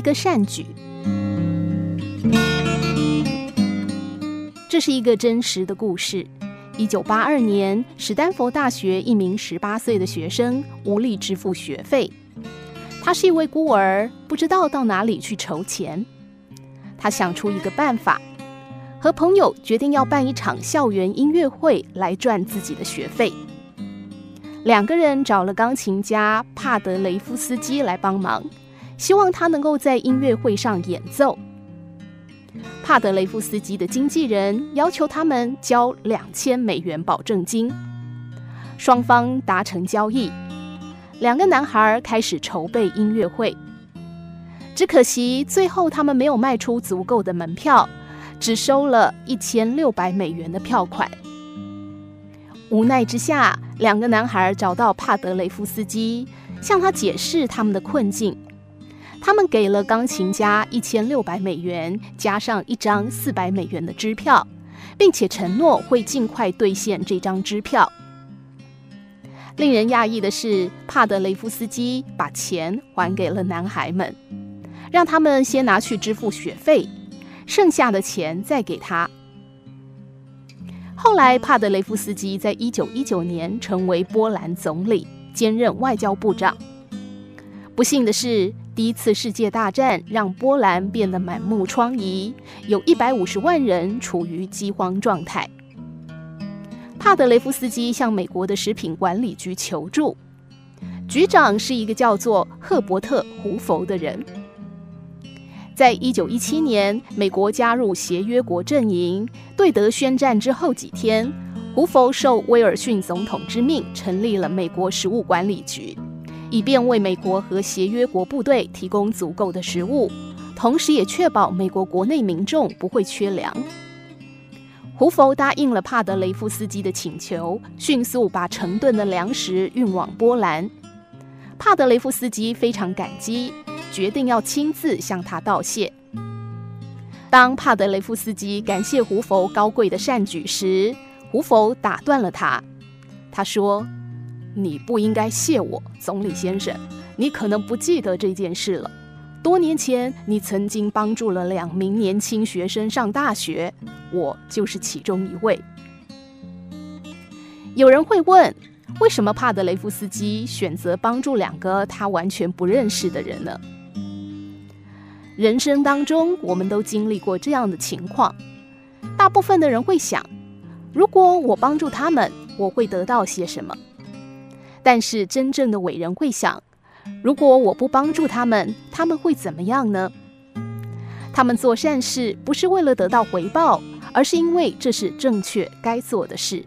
一个善举。这是一个真实的故事。一九八二年，史丹佛大学一名十八岁的学生无力支付学费，他是一位孤儿，不知道到哪里去筹钱。他想出一个办法。和朋友决定要办一场校园音乐会来赚自己的学费。两个人找了钢琴家帕德雷夫斯基来帮忙，希望他能够在音乐会上演奏。帕德雷夫斯基的经纪人要求他们交两千美元保证金。双方达成交易，两个男孩开始筹备音乐会。只可惜最后他们没有卖出足够的门票。只收了一千六百美元的票款。无奈之下，两个男孩找到帕德雷夫斯基，向他解释他们的困境。他们给了钢琴家一千六百美元，加上一张四百美元的支票，并且承诺会尽快兑现这张支票。令人讶异的是，帕德雷夫斯基把钱还给了男孩们，让他们先拿去支付学费。剩下的钱再给他。后来，帕德雷夫斯基在一九一九年成为波兰总理，兼任外交部长。不幸的是，第一次世界大战让波兰变得满目疮痍，有一百五十万人处于饥荒状态。帕德雷夫斯基向美国的食品管理局求助，局长是一个叫做赫伯特·胡佛的人。在一九一七年，美国加入协约国阵营，对德宣战之后几天，胡佛受威尔逊总统之命，成立了美国食物管理局，以便为美国和协约国部队提供足够的食物，同时也确保美国国内民众不会缺粮。胡佛答应了帕德雷夫斯基的请求，迅速把成吨的粮食运往波兰。帕德雷夫斯基非常感激。决定要亲自向他道谢。当帕德雷夫斯基感谢胡佛高贵的善举时，胡佛打断了他。他说：“你不应该谢我，总理先生。你可能不记得这件事了。多年前，你曾经帮助了两名年轻学生上大学，我就是其中一位。”有人会问，为什么帕德雷夫斯基选择帮助两个他完全不认识的人呢？人生当中，我们都经历过这样的情况。大部分的人会想，如果我帮助他们，我会得到些什么？但是真正的伟人会想，如果我不帮助他们，他们会怎么样呢？他们做善事不是为了得到回报，而是因为这是正确该做的事。